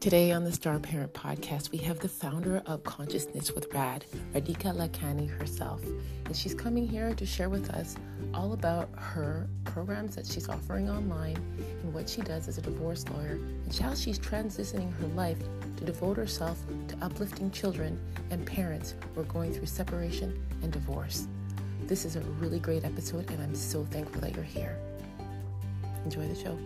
Today on the Star Parent podcast, we have the founder of Consciousness with RAD, Radhika Lakhani herself. And she's coming here to share with us all about her programs that she's offering online and what she does as a divorce lawyer and how she's transitioning her life to devote herself to uplifting children and parents who are going through separation and divorce. This is a really great episode, and I'm so thankful that you're here. Enjoy the show.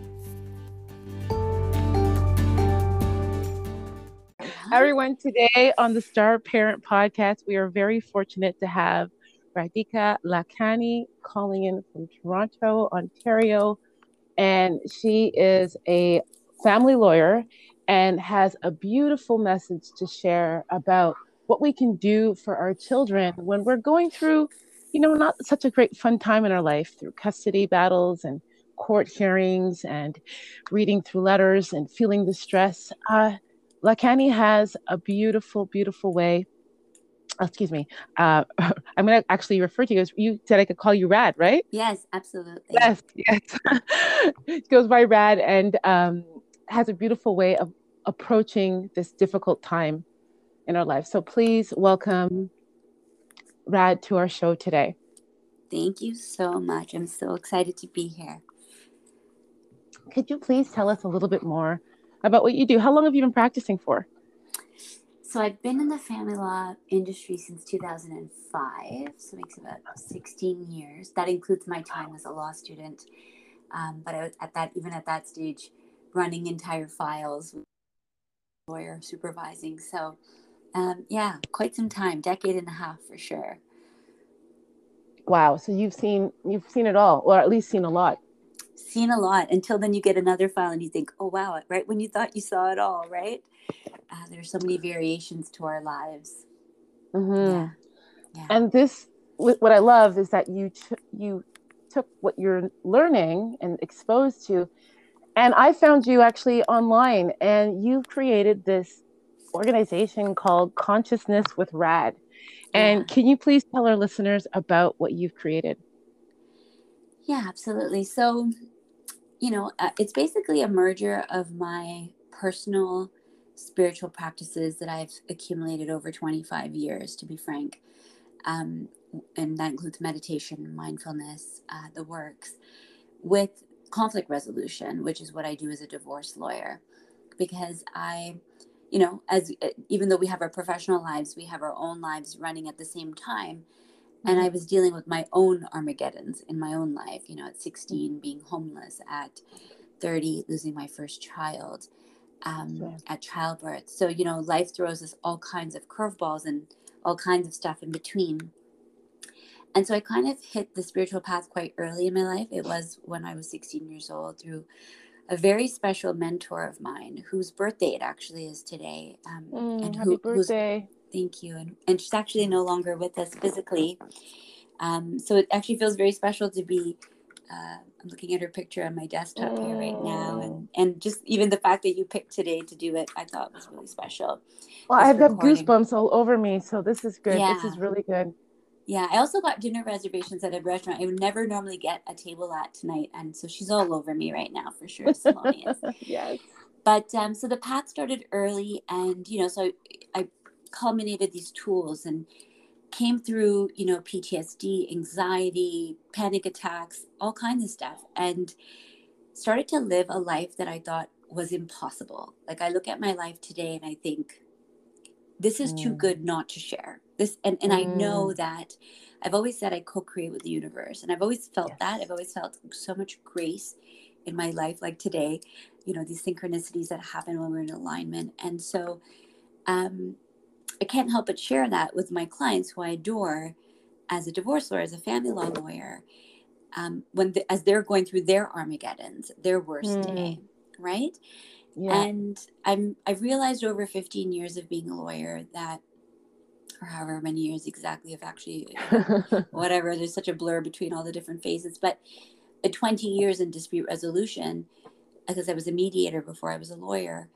Everyone, today on the Star Parent Podcast, we are very fortunate to have Radhika Lakhani calling in from Toronto, Ontario. And she is a family lawyer and has a beautiful message to share about what we can do for our children when we're going through, you know, not such a great fun time in our life through custody battles and court hearings and reading through letters and feeling the stress. Uh, Lakhani has a beautiful, beautiful way. Oh, excuse me. Uh, I'm going to actually refer to you as you said I could call you Rad, right? Yes, absolutely. Yes, yes. it goes by Rad and um, has a beautiful way of approaching this difficult time in our life. So please welcome Rad to our show today. Thank you so much. I'm so excited to be here. Could you please tell us a little bit more about what you do? How long have you been practicing for? So I've been in the family law industry since 2005, so it makes about 16 years. That includes my time as a law student. Um, but I, was at that, even at that stage, running entire files, lawyer supervising. So, um, yeah, quite some time, decade and a half for sure. Wow. So you've seen you've seen it all, or at least seen a lot seen a lot until then you get another file and you think, oh, wow, right when you thought you saw it all, right? Uh, there's so many variations to our lives. Mm-hmm. Yeah. yeah. And this, what I love is that you, t- you took what you're learning and exposed to. And I found you actually online and you've created this organization called Consciousness with RAD. And yeah. can you please tell our listeners about what you've created? Yeah, absolutely. So you know, uh, it's basically a merger of my personal spiritual practices that I've accumulated over 25 years, to be frank. Um, and that includes meditation, mindfulness, uh, the works, with conflict resolution, which is what I do as a divorce lawyer. Because I, you know, as uh, even though we have our professional lives, we have our own lives running at the same time and i was dealing with my own armageddons in my own life you know at 16 being homeless at 30 losing my first child um, sure. at childbirth. So you know life throws us all kinds of curveballs and all kinds of stuff in between. And so i kind of hit the spiritual path quite early in my life. It was when i was 16 years old through a very special mentor of mine whose birthday it actually is today um, mm, and happy birthday Thank you. And, and she's actually no longer with us physically. Um, so it actually feels very special to be. Uh, I'm looking at her picture on my desktop oh. here right now, and and just even the fact that you picked today to do it, I thought was really special. Well, I've got goosebumps all over me, so this is good. Yeah. This is really good. Yeah, I also got dinner reservations at a restaurant I would never normally get a table at tonight, and so she's all over me right now for sure. yes. But um, so the path started early, and you know, so I culminated these tools and came through, you know, PTSD, anxiety, panic attacks, all kinds of stuff, and started to live a life that I thought was impossible. Like I look at my life today and I think, this is mm. too good not to share. This and, and mm. I know mm. that I've always said I co-create with the universe. And I've always felt yes. that. I've always felt so much grace in my life, like today, you know, these synchronicities that happen when we're in alignment. And so um I can't help but share that with my clients who I adore as a divorce lawyer, as a family law lawyer, um, when the, as they're going through their Armageddons, their worst mm. day, right? Yeah. And I'm I've realized over 15 years of being a lawyer that or however many years exactly of actually whatever there's such a blur between all the different phases but 20 years in dispute resolution because I was a mediator before I was a lawyer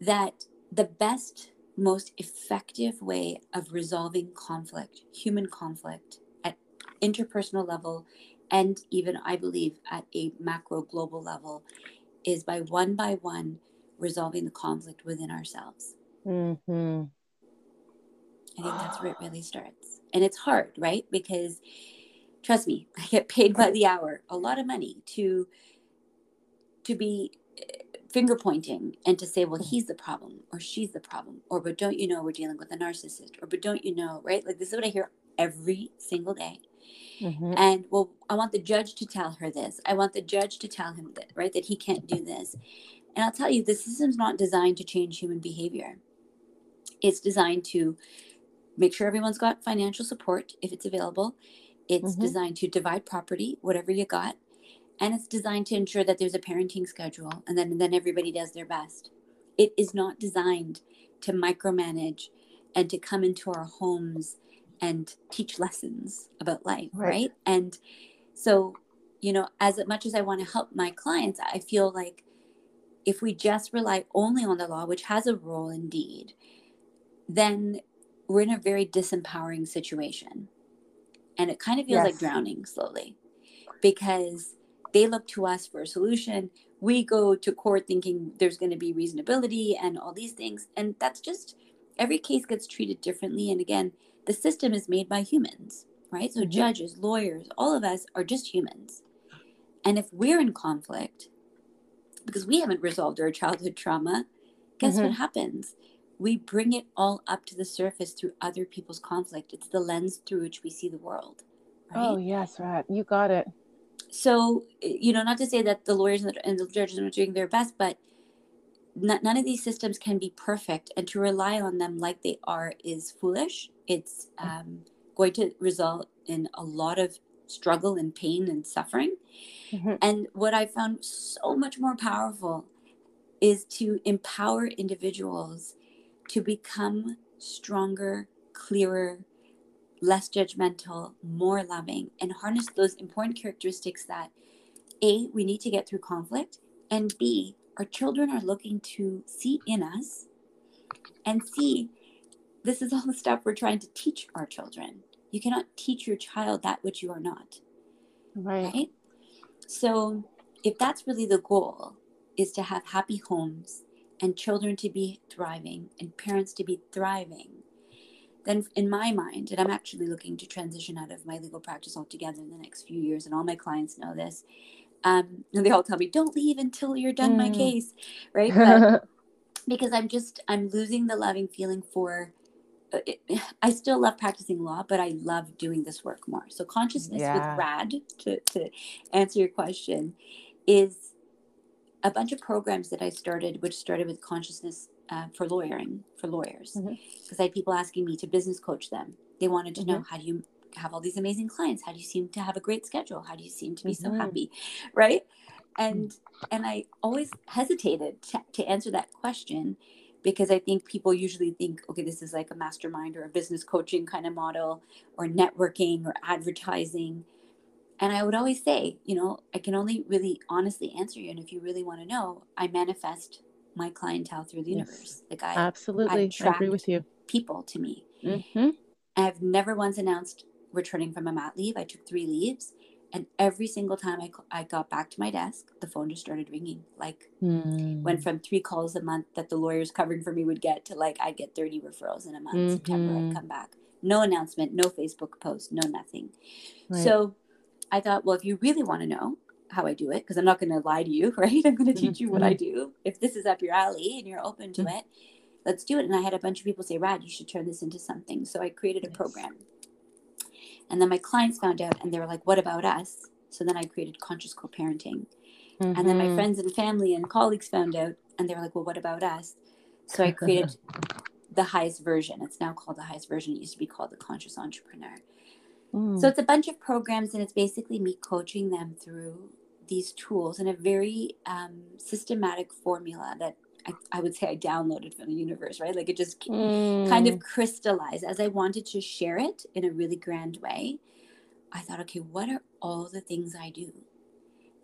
that the best most effective way of resolving conflict, human conflict at interpersonal level and even I believe at a macro global level is by one by one resolving the conflict within ourselves. Mm-hmm. I think that's where it really starts. And it's hard, right? Because trust me, I get paid by the hour, a lot of money to to be finger pointing and to say, well, he's the problem or she's the problem. Or but don't you know we're dealing with a narcissist? Or but don't you know, right? Like this is what I hear every single day. Mm-hmm. And well, I want the judge to tell her this. I want the judge to tell him that, right? That he can't do this. And I'll tell you, the system's not designed to change human behavior. It's designed to make sure everyone's got financial support if it's available. It's mm-hmm. designed to divide property, whatever you got. And it's designed to ensure that there's a parenting schedule and then, then everybody does their best. It is not designed to micromanage and to come into our homes and teach lessons about life, right? right? And so, you know, as much as I want to help my clients, I feel like if we just rely only on the law, which has a role indeed, then we're in a very disempowering situation. And it kind of feels yes. like drowning slowly because they look to us for a solution. We go to court thinking there's going to be reasonability and all these things. And that's just every case gets treated differently. And again, the system is made by humans, right? So mm-hmm. judges, lawyers, all of us are just humans. And if we're in conflict, because we haven't resolved our childhood trauma, guess mm-hmm. what happens? We bring it all up to the surface through other people's conflict. It's the lens through which we see the world. Right? Oh, yes, right. You got it. So, you know, not to say that the lawyers and the judges are not doing their best, but none of these systems can be perfect. And to rely on them like they are is foolish. It's um, going to result in a lot of struggle and pain and suffering. Mm-hmm. And what I found so much more powerful is to empower individuals to become stronger, clearer, less judgmental, more loving, and harness those important characteristics that A, we need to get through conflict, and B, our children are looking to see in us, and C, this is all the stuff we're trying to teach our children. You cannot teach your child that which you are not. Right. right? So, if that's really the goal, is to have happy homes and children to be thriving and parents to be thriving, then in my mind, and I'm actually looking to transition out of my legal practice altogether in the next few years, and all my clients know this. Um, and they all tell me, "Don't leave until you're done mm. my case," right? But because I'm just I'm losing the loving feeling for it, I still love practicing law, but I love doing this work more. So consciousness yeah. with RAD, to, to answer your question, is a bunch of programs that I started, which started with consciousness uh, for lawyering for lawyers, because mm-hmm. I had people asking me to business coach them. They wanted to mm-hmm. know how do you have all these amazing clients? How do you seem to have a great schedule? How do you seem to be mm-hmm. so happy, right? And and I always hesitated to, to answer that question because I think people usually think, okay, this is like a mastermind or a business coaching kind of model or networking or advertising. And I would always say, you know, I can only really honestly answer you. And if you really want to know, I manifest my clientele through the yes, universe. Like I absolutely I, agree with you. People to me. Mm-hmm. I've never once announced returning from a mat leave. I took three leaves and every single time I, I got back to my desk, the phone just started ringing. Like, mm. went from three calls a month that the lawyers covering for me would get to like, I'd get 30 referrals in a month. Mm-hmm. September, I'd come back. No announcement, no Facebook post, no nothing. Right. So I thought, well, if you really want to know how I do it, because I'm not going to lie to you, right? I'm going to teach you what I mm-hmm. do. If this is up your alley and you're open to mm-hmm. it, let's do it. And I had a bunch of people say, Rad, you should turn this into something. So I created a program and then my clients found out and they were like, what about us? So then I created conscious co parenting. Mm-hmm. And then my mm-hmm. friends and family and colleagues found out and they were like, well, what about us? So I created the highest version. It's now called the highest version. It used to be called the conscious entrepreneur. Mm. So it's a bunch of programs and it's basically me coaching them through these tools in a very um, systematic formula that I, I, would say I downloaded from the universe, right? Like it just mm. kind of mm. crystallized as I wanted to share it in a really grand way. I thought, okay, what are all the things I do?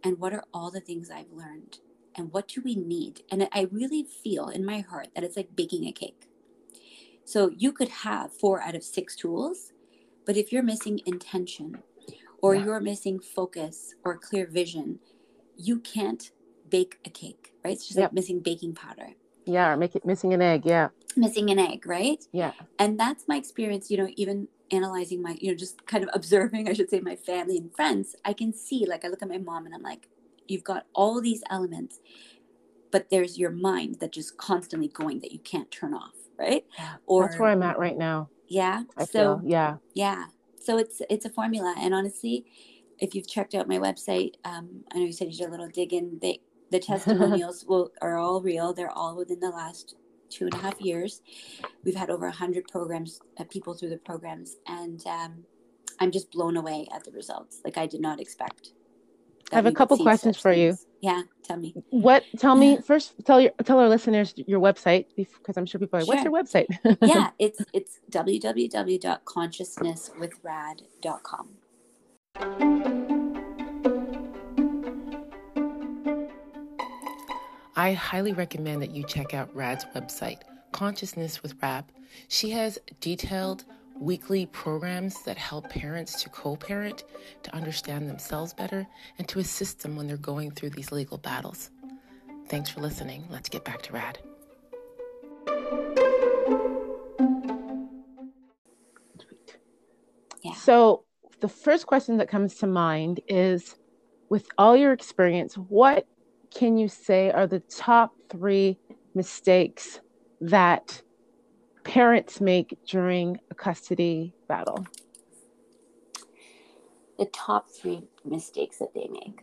And what are all the things I've learned? And what do we need? And I really feel in my heart that it's like baking a cake. So you could have four out of six tools, but if you're missing intention or yeah. you're missing focus or clear vision, you can't bake a cake, right? It's just yep. like missing baking powder. Yeah, or make it missing an egg. Yeah. Missing an egg, right? Yeah. And that's my experience, you know, even analyzing my, you know, just kind of observing, I should say, my family and friends. I can see, like, I look at my mom and I'm like, you've got all these elements, but there's your mind that just constantly going that you can't turn off, right? Yeah. Or that's where I'm at right now. Yeah. I so, feel, yeah. Yeah. So it's it's a formula, and honestly, if you've checked out my website, um, I know you said you did a little dig in. They the testimonials will are all real. They're all within the last two and a half years. We've had over a hundred programs, uh, people through the programs, and um, I'm just blown away at the results. Like I did not expect. I have a couple questions for things. you. Yeah, tell me. What? Tell me uh, first. Tell your tell our listeners your website because I'm sure people are. Sure. What's your website? yeah, it's it's www.consciousnesswithrad.com. I highly recommend that you check out Rad's website, Consciousness with Rad. She has detailed weekly programs that help parents to co parent, to understand themselves better, and to assist them when they're going through these legal battles. Thanks for listening. Let's get back to Rad. Yeah. So, the first question that comes to mind is with all your experience, what can you say are the top three mistakes that parents make during a custody battle? The top three mistakes that they make.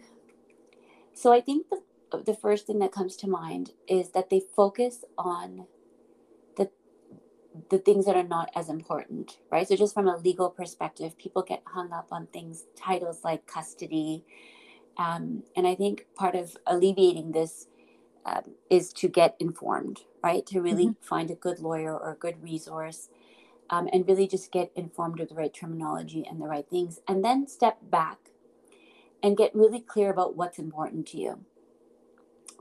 So I think the the first thing that comes to mind is that they focus on the the things that are not as important, right? So just from a legal perspective, people get hung up on things titles like custody, um, and I think part of alleviating this um, is to get informed, right? To really mm-hmm. find a good lawyer or a good resource um, and really just get informed of the right terminology and the right things. And then step back and get really clear about what's important to you,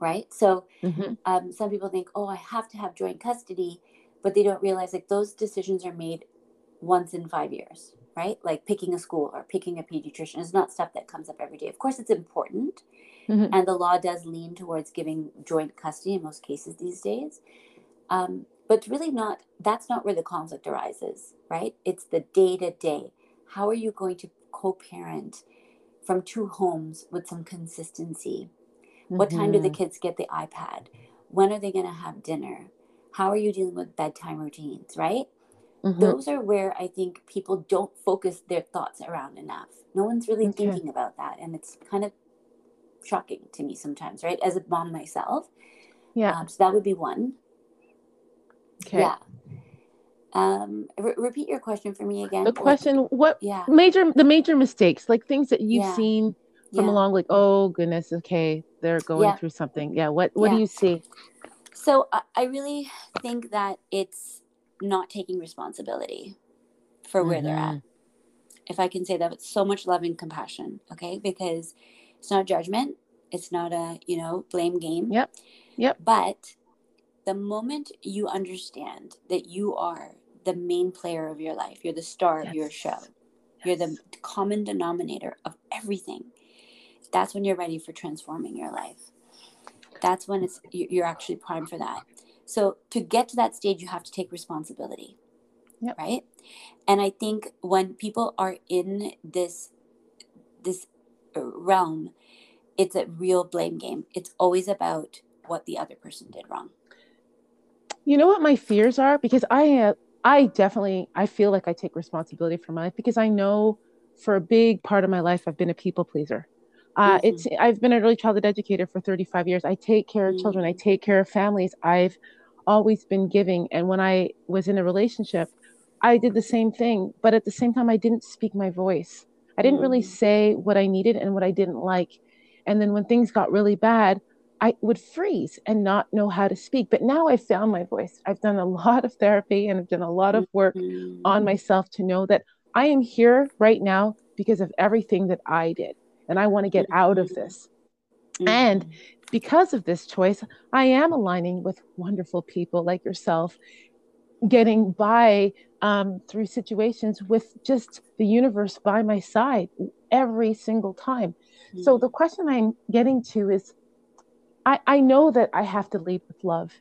right? So mm-hmm. Um, some people think, oh, I have to have joint custody, but they don't realize like those decisions are made once in five years, right? Like picking a school or picking a pediatrician is not stuff that comes up every day. Of course, it's important. Mm-hmm. And the law does lean towards giving joint custody in most cases these days. Um, but really, not that's not where the conflict arises, right? It's the day to day. How are you going to co parent from two homes with some consistency? Mm-hmm. What time do the mm-hmm. kids get the iPad? When are they going to have dinner? How are you dealing with bedtime routines, right? Mm-hmm. Those are where I think people don't focus their thoughts around enough. No one's really okay. thinking about that. And it's kind of shocking to me sometimes, right? As a mom myself. Yeah. Um, so that would be one. Okay. Yeah. Um, re- repeat your question for me again. The question, what yeah. major, the major mistakes, like things that you've yeah. seen from yeah. along, like, oh goodness, okay, they're going yeah. through something. Yeah. What, what do you see? So I, I really think that it's not taking responsibility for where mm-hmm. they're at. Mm-hmm. If I can say that with so much love and compassion, okay? Because it's not judgment, it's not a, you know, blame game. Yep. Yep. But the moment you understand that you are the main player of your life, you're the star yes. of your show, yes. you're the common denominator of everything, that's when you're ready for transforming your life. That's when it's you're actually primed for that. So to get to that stage, you have to take responsibility. Yep. Right. And I think when people are in this this realm, it's a real blame game. It's always about what the other person did wrong. You know what my fears are because I uh, I definitely I feel like I take responsibility for my life because I know for a big part of my life I've been a people pleaser. Uh, mm-hmm. It's I've been an early childhood educator for 35 years. I take care of mm-hmm. children. I mm. take care of families. I've always been giving, and when I was in a relationship, I did the same thing. But at the same time, I didn't speak my voice. I didn't really mm. say what I needed and what I didn't like. And then when things got really bad, I would freeze and not know how to speak. But now I've found my voice. I've done a lot of therapy and I've done a lot of work mm-hmm. on myself to know that I am here right now because of everything that I did and I want to get out of this. Mm-hmm. And because of this choice, I am aligning with wonderful people like yourself, getting by um, through situations with just the universe by my side every single time. Mm-hmm. So the question I'm getting to is I, I know that I have to lead with love.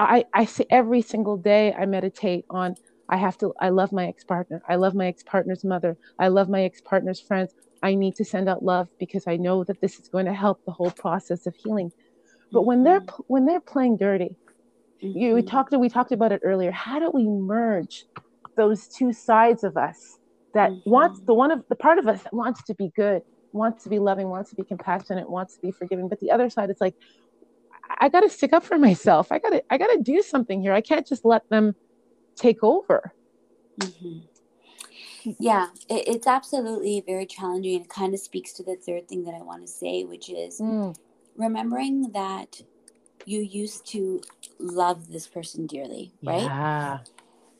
I, I say every single day I meditate on I have to I love my ex-partner. I love my ex-partner's mother. I love my ex-partner's friends. I need to send out love because I know that this is going to help the whole process of healing. But when they're mm-hmm. when they're playing dirty, you we mm-hmm. talked we talked about it earlier. How do we merge those two sides of us that mm-hmm. wants the one of the part of us that wants to be good, wants to be loving, wants to be compassionate, wants to be forgiving, but the other side is like I got to stick up for myself. I got to I got to do something here. I can't just let them take over. Mm-hmm. Yeah, it, it's absolutely very challenging. It kind of speaks to the third thing that I want to say, which is mm. remembering that you used to love this person dearly, right? Yeah.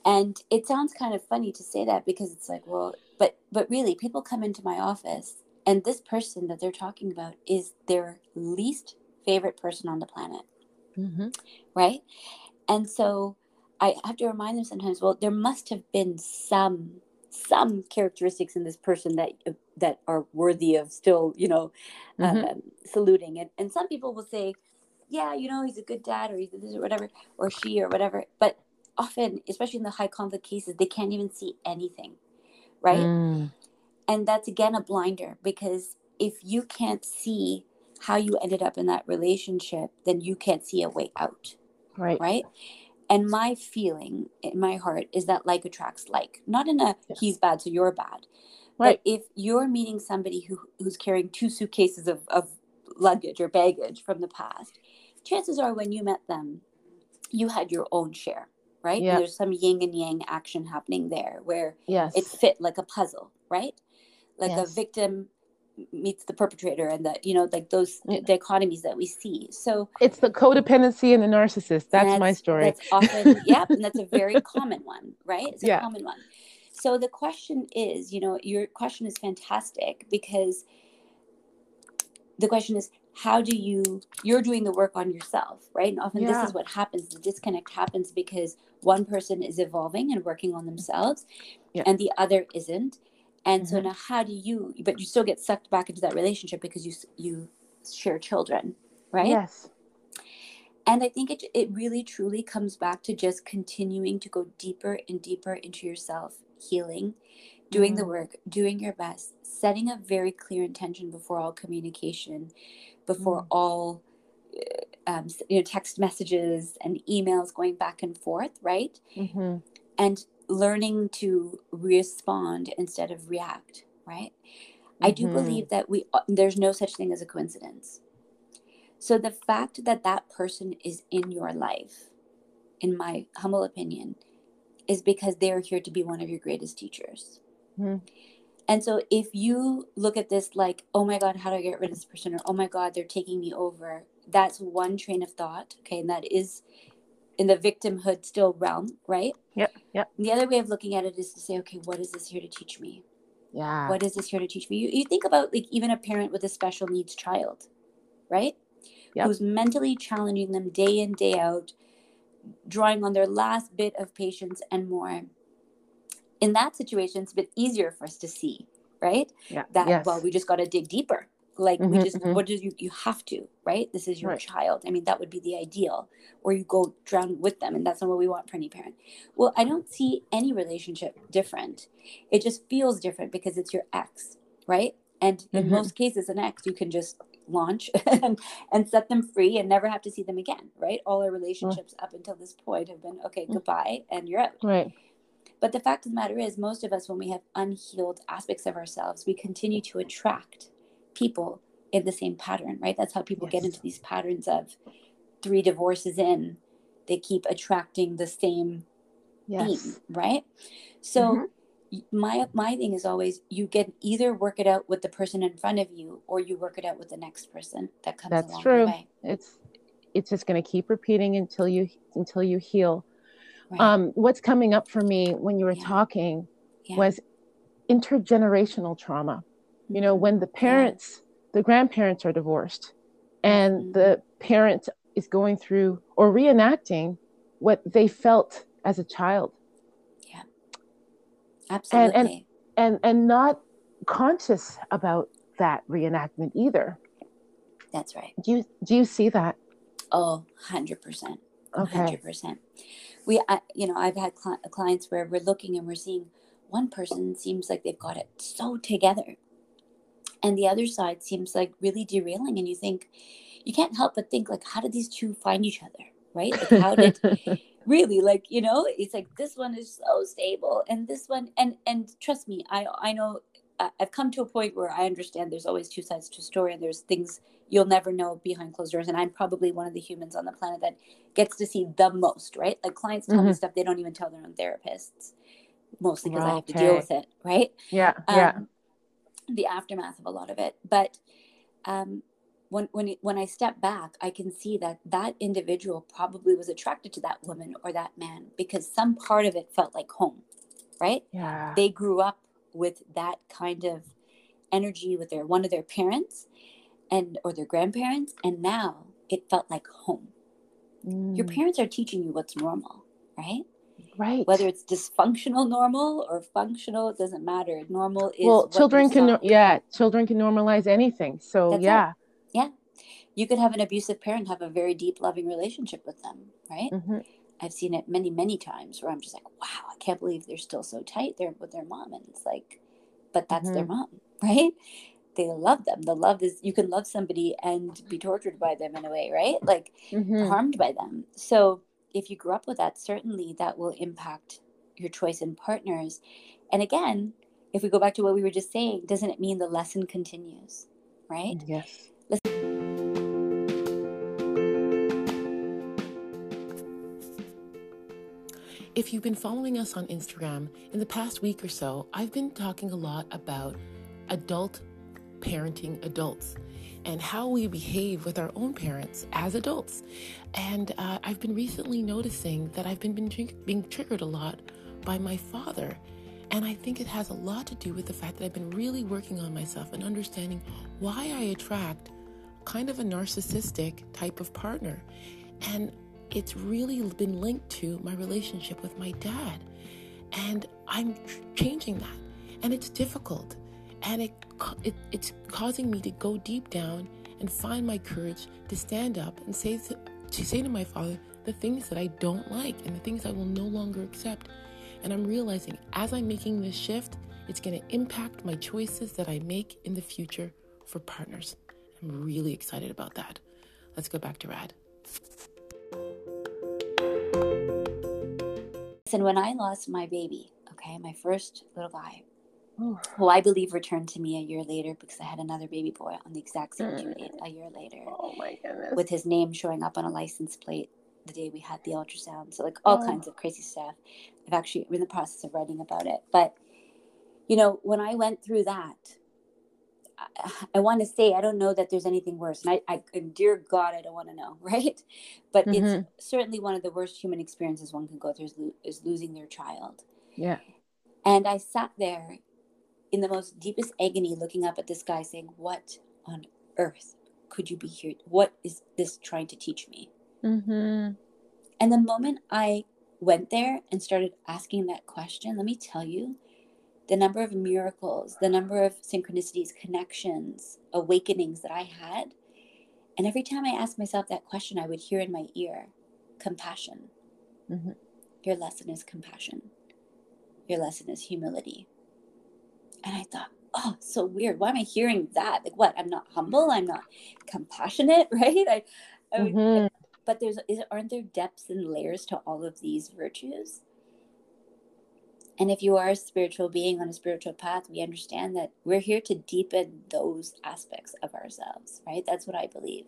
And it sounds kind of funny to say that because it's like, well, but but really, people come into my office, and this person that they're talking about is their least favorite person on the planet. Mm-hmm. Right. And so I have to remind them sometimes, well, there must have been some some characteristics in this person that that are worthy of still, you know, mm-hmm. uh, saluting. And and some people will say, yeah, you know, he's a good dad, or he's this or whatever, or she or whatever. But often, especially in the high conflict cases, they can't even see anything, right? Mm. And that's again a blinder because if you can't see how you ended up in that relationship, then you can't see a way out. Right. Right. And my feeling in my heart is that like attracts like, not in a yeah. he's bad, so you're bad. Right. But if you're meeting somebody who, who's carrying two suitcases of, of luggage or baggage from the past, chances are when you met them, you had your own share, right? Yeah. there's some yin and yang action happening there where yes. it fit like a puzzle, right? Like yes. a victim meets the perpetrator and that you know like those yeah. dichotomies that we see so it's the codependency and the narcissist that's, that's my story that's often yeah and that's a very common one right it's a yeah. common one so the question is you know your question is fantastic because the question is how do you you're doing the work on yourself right and often yeah. this is what happens the disconnect happens because one person is evolving and working on themselves yeah. and the other isn't and mm-hmm. so now how do you but you still get sucked back into that relationship because you you share children right yes and i think it, it really truly comes back to just continuing to go deeper and deeper into yourself healing doing mm-hmm. the work doing your best setting a very clear intention before all communication before mm-hmm. all um, you know text messages and emails going back and forth right mm-hmm. and learning to respond instead of react, right? Mm-hmm. I do mm-hmm. believe that we uh, there's no such thing as a coincidence. So the fact that that person is in your life, in my humble opinion, is because they're here to be one of your greatest teachers. Mm-hmm. And so if you look at this like, oh my God, how do I get rid of this person? Or oh my God, they're taking me over. That's one train of thought. Okay. And that is in the victimhood still realm, right? Yep. Yep. And the other way of looking at it is to say, okay, what is this here to teach me? Yeah. What is this here to teach me? You, you think about like even a parent with a special needs child, right? Yep. Who's mentally challenging them day in, day out, drawing on their last bit of patience and more. In that situation, it's a bit easier for us to see, right? Yeah. That, yes. well, we just got to dig deeper like mm-hmm, we just mm-hmm. what do you you have to right this is your right. child i mean that would be the ideal or you go drown with them and that's not what we want for any parent well i don't see any relationship different it just feels different because it's your ex right and in mm-hmm. most cases an ex you can just launch and, and set them free and never have to see them again right all our relationships up until this point have been okay mm. goodbye and you're out right but the fact of the matter is most of us when we have unhealed aspects of ourselves we continue to attract people in the same pattern, right? That's how people yes. get into these patterns of three divorces in, they keep attracting the same yes. theme, right? So mm-hmm. my my thing is always you get either work it out with the person in front of you or you work it out with the next person that comes along. That's true. It's it's just going to keep repeating until you until you heal. Right. Um, what's coming up for me when you were yeah. talking yeah. was intergenerational trauma you know when the parents the grandparents are divorced and mm-hmm. the parent is going through or reenacting what they felt as a child yeah absolutely and and and, and not conscious about that reenactment either that's right do you do you see that Oh, 100%. Okay. 100%. We, I, you know, I've had cli- clients where we're looking and we're seeing one person seems like they've got it so together. And the other side seems like really derailing. And you think, you can't help but think, like, how did these two find each other? Right? Like, how did really like you know it's like this one is so stable and this one and and trust me i i know i've come to a point where i understand there's always two sides to a story and there's things you'll never know behind closed doors and i'm probably one of the humans on the planet that gets to see the most right like clients tell Mhm. me stuff they don't even tell their own therapists mostly because i have to deal with it right yeah, yeah. um, the aftermath of a lot of it. But um, when when when I step back, I can see that that individual probably was attracted to that woman or that man because some part of it felt like home, right? Yeah. They grew up with that kind of energy with their one of their parents and or their grandparents, and now it felt like home. Your Mm, parents are teaching you what's normal, right? right. Whether it's dysfunctional normal or functional, it doesn't matter. Normal is well, children can, no- yeah, children can normalize anything. So That's it. yeah. you could have an abusive parent have a very deep loving relationship with them right hmm i've seen it many many times where i'm just like wow i can't believe they're still so tight there with their mom and it's like but that's their mom right they love them. The love is you can love somebody and be tortured by them in a way right? Like hmm harmed by them. So if you grew up with that certainly that will impact your choice in partners. And again if we go back to what we were just saying doesn't it mean the lesson continues right? Yes. Listen- If you've been following us on Instagram, in the past week or so, I've been talking a lot about adult parenting adults and how we behave with our own parents as adults. And uh, I've been recently noticing that I've been, been tr- being triggered a lot by my father. And I think it has a lot to do with the fact that I've been really working on myself and understanding why I attract kind of a narcissistic type of partner. And it's really been linked to my relationship with my dad. And I'm changing that. And it's difficult. And it, it it's causing me to go deep down and find my courage to stand up and say to, to say to my father the things that I don't like and the things I will no longer accept. And I'm realizing as I'm making this shift, it's going to impact my choices that I make in the future for partners. I'm really excited about that. Let's go back to Rad. Listen, when I lost my baby, okay, my first little guy, who I believe returned to me a year later because I had another baby boy on the exact same due Mm. date a year later, oh my goodness. with his name showing up on a license plate the day we had the ultrasound. So, like, all Oh. kinds of crazy stuff. I've actually I'm in the process of writing about it. But, you know, when I went through that, I, I want to say I don't know that there's anything worse, and I, I dear God, I don't want to know, right? But Mhm. it's certainly one of the worst human experiences one can go through is, lo- is losing their child. yeah. And I sat there in the most deepest agony, looking up at this guy, saying, "What on earth could you be here? What is this trying to teach me?" hmm And the moment I went there and started asking that question, let me tell you, the number of miracles, the number of synchronicities, connections, awakenings that I had. And every time I asked myself that question, I would hear in my ear compassion. Mhm. Your lesson is compassion. Your lesson is humility. And I thought, oh, so weird. Why am I hearing that? Like, what? I'm not humble. I'm not compassionate, right? I, I would, Mhm. but there's is aren't there depths and layers to all of these virtues and if you are a spiritual being on a spiritual path we understand that we're here to deepen those aspects of ourselves right that's what i believe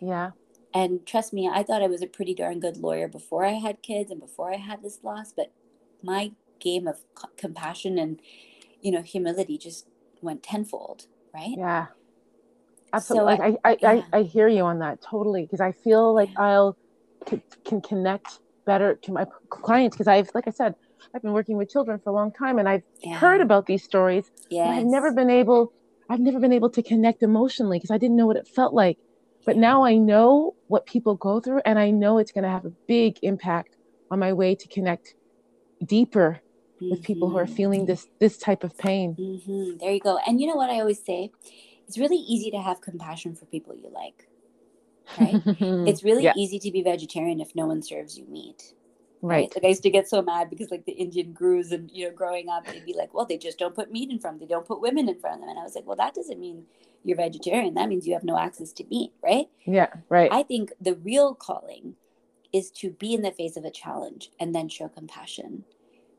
Yeah. and trust me i thought i was a pretty darn good lawyer before i had kids and before i had this loss but my game of c- compassion and you know humility just went tenfold right Yeah. So Absolutely. I- like I, I, yeah. I, I hear you on that totally because I feel like Yeah. I'll c- can connect better to my clients because I've, like I said, I've been working with children for a long time and I've yeah heard about these stories. yeah I've never been able, I've never been able to connect emotionally because I didn't know what it felt like. But now I know what people go through and I know it's going to have a big impact on my way to connect deeper with people who are feeling this this type of pain. hmm There you go. And you know what I always say? It's really easy to have compassion for people you like. right? it's really yeah. easy to be vegetarian if no one serves you meat. Right. right. Like I used to get so mad because like the Indian gurus and you know growing up they'd be like, well, they just don't put meat in front. They don't put women in front of them. And I was like, well, that doesn't mean you're vegetarian. That means you have no access to meat, right? Yeah, right. I think the real calling is to be in the face of a challenge and then show compassion,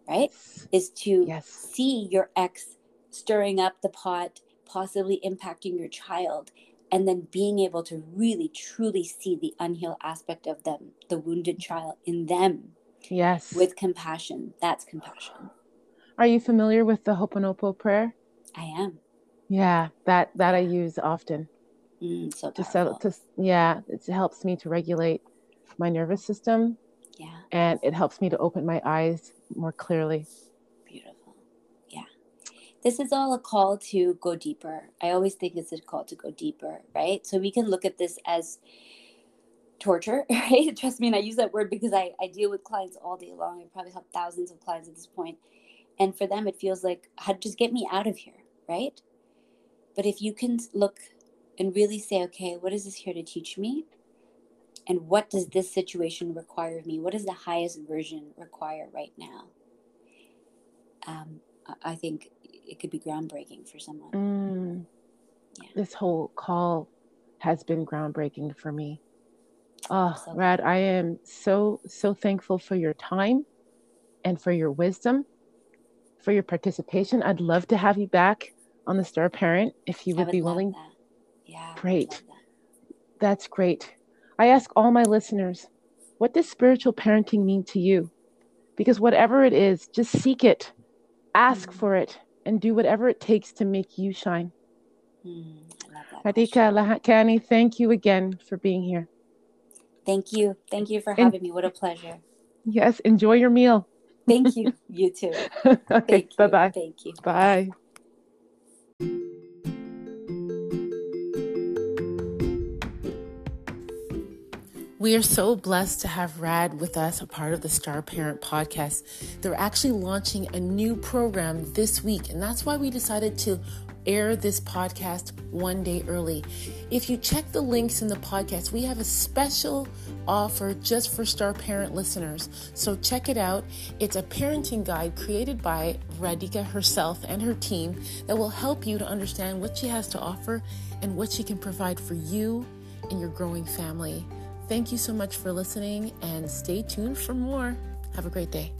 right? Is to yes. see your ex stirring up the pot, possibly impacting your child, and then being able to really truly see the unhealed aspect of them, the wounded child in them Yes. With compassion. That's compassion. Are you familiar with the Ho'oponopono prayer? I am. Yeah, that that I use often. Mm, so to settle to yeah, it helps me to regulate my nervous system. Yeah. And it helps me to open my eyes more clearly. Beautiful. Yeah. This is all a call to go deeper. I always think it's a call to go deeper, right? So we can look at this as torture, right? Trust me, and I use that word because I, I deal with clients all day long. I probably help thousands of clients at this point. And for them, it feels like, just get me out of here, right? But if you can look and really say, okay, what is this here to teach me? And what does this situation require of me? What does the highest version require right now? Um, I think it could be groundbreaking for someone. Mm. Yeah. This whole call has been groundbreaking for me. Oh, Rad, I am so, so thankful for your time and for your wisdom, for your participation. I'd love to have you back on the Star Parent if you would, would be willing. That. Yeah. Great. That. That's great. I ask all my listeners, what does spiritual parenting mean to you? Because whatever it is, just seek it, ask mm-hmm. for it, and do whatever it takes to make you shine. Mm, Radhika Lakhani, thank you again for being here. Thank you. Thank you for having me. What a pleasure. Yes. Enjoy your meal. Thank you. You too. okay. Bye bye. Thank you. Bye. We are so blessed to have Rad with us, a part of the Star Parent podcast. They're actually launching a new program this week, and that's why we decided to air this podcast one day early. If you check the links in the podcast, we have a special offer just for Star Parent listeners. So check it out. It's a parenting guide created by Radhika herself and her team that will help you to understand what she has to offer and what she can provide for you and your growing family. Thank you so much for listening and stay tuned for more. Have a great day.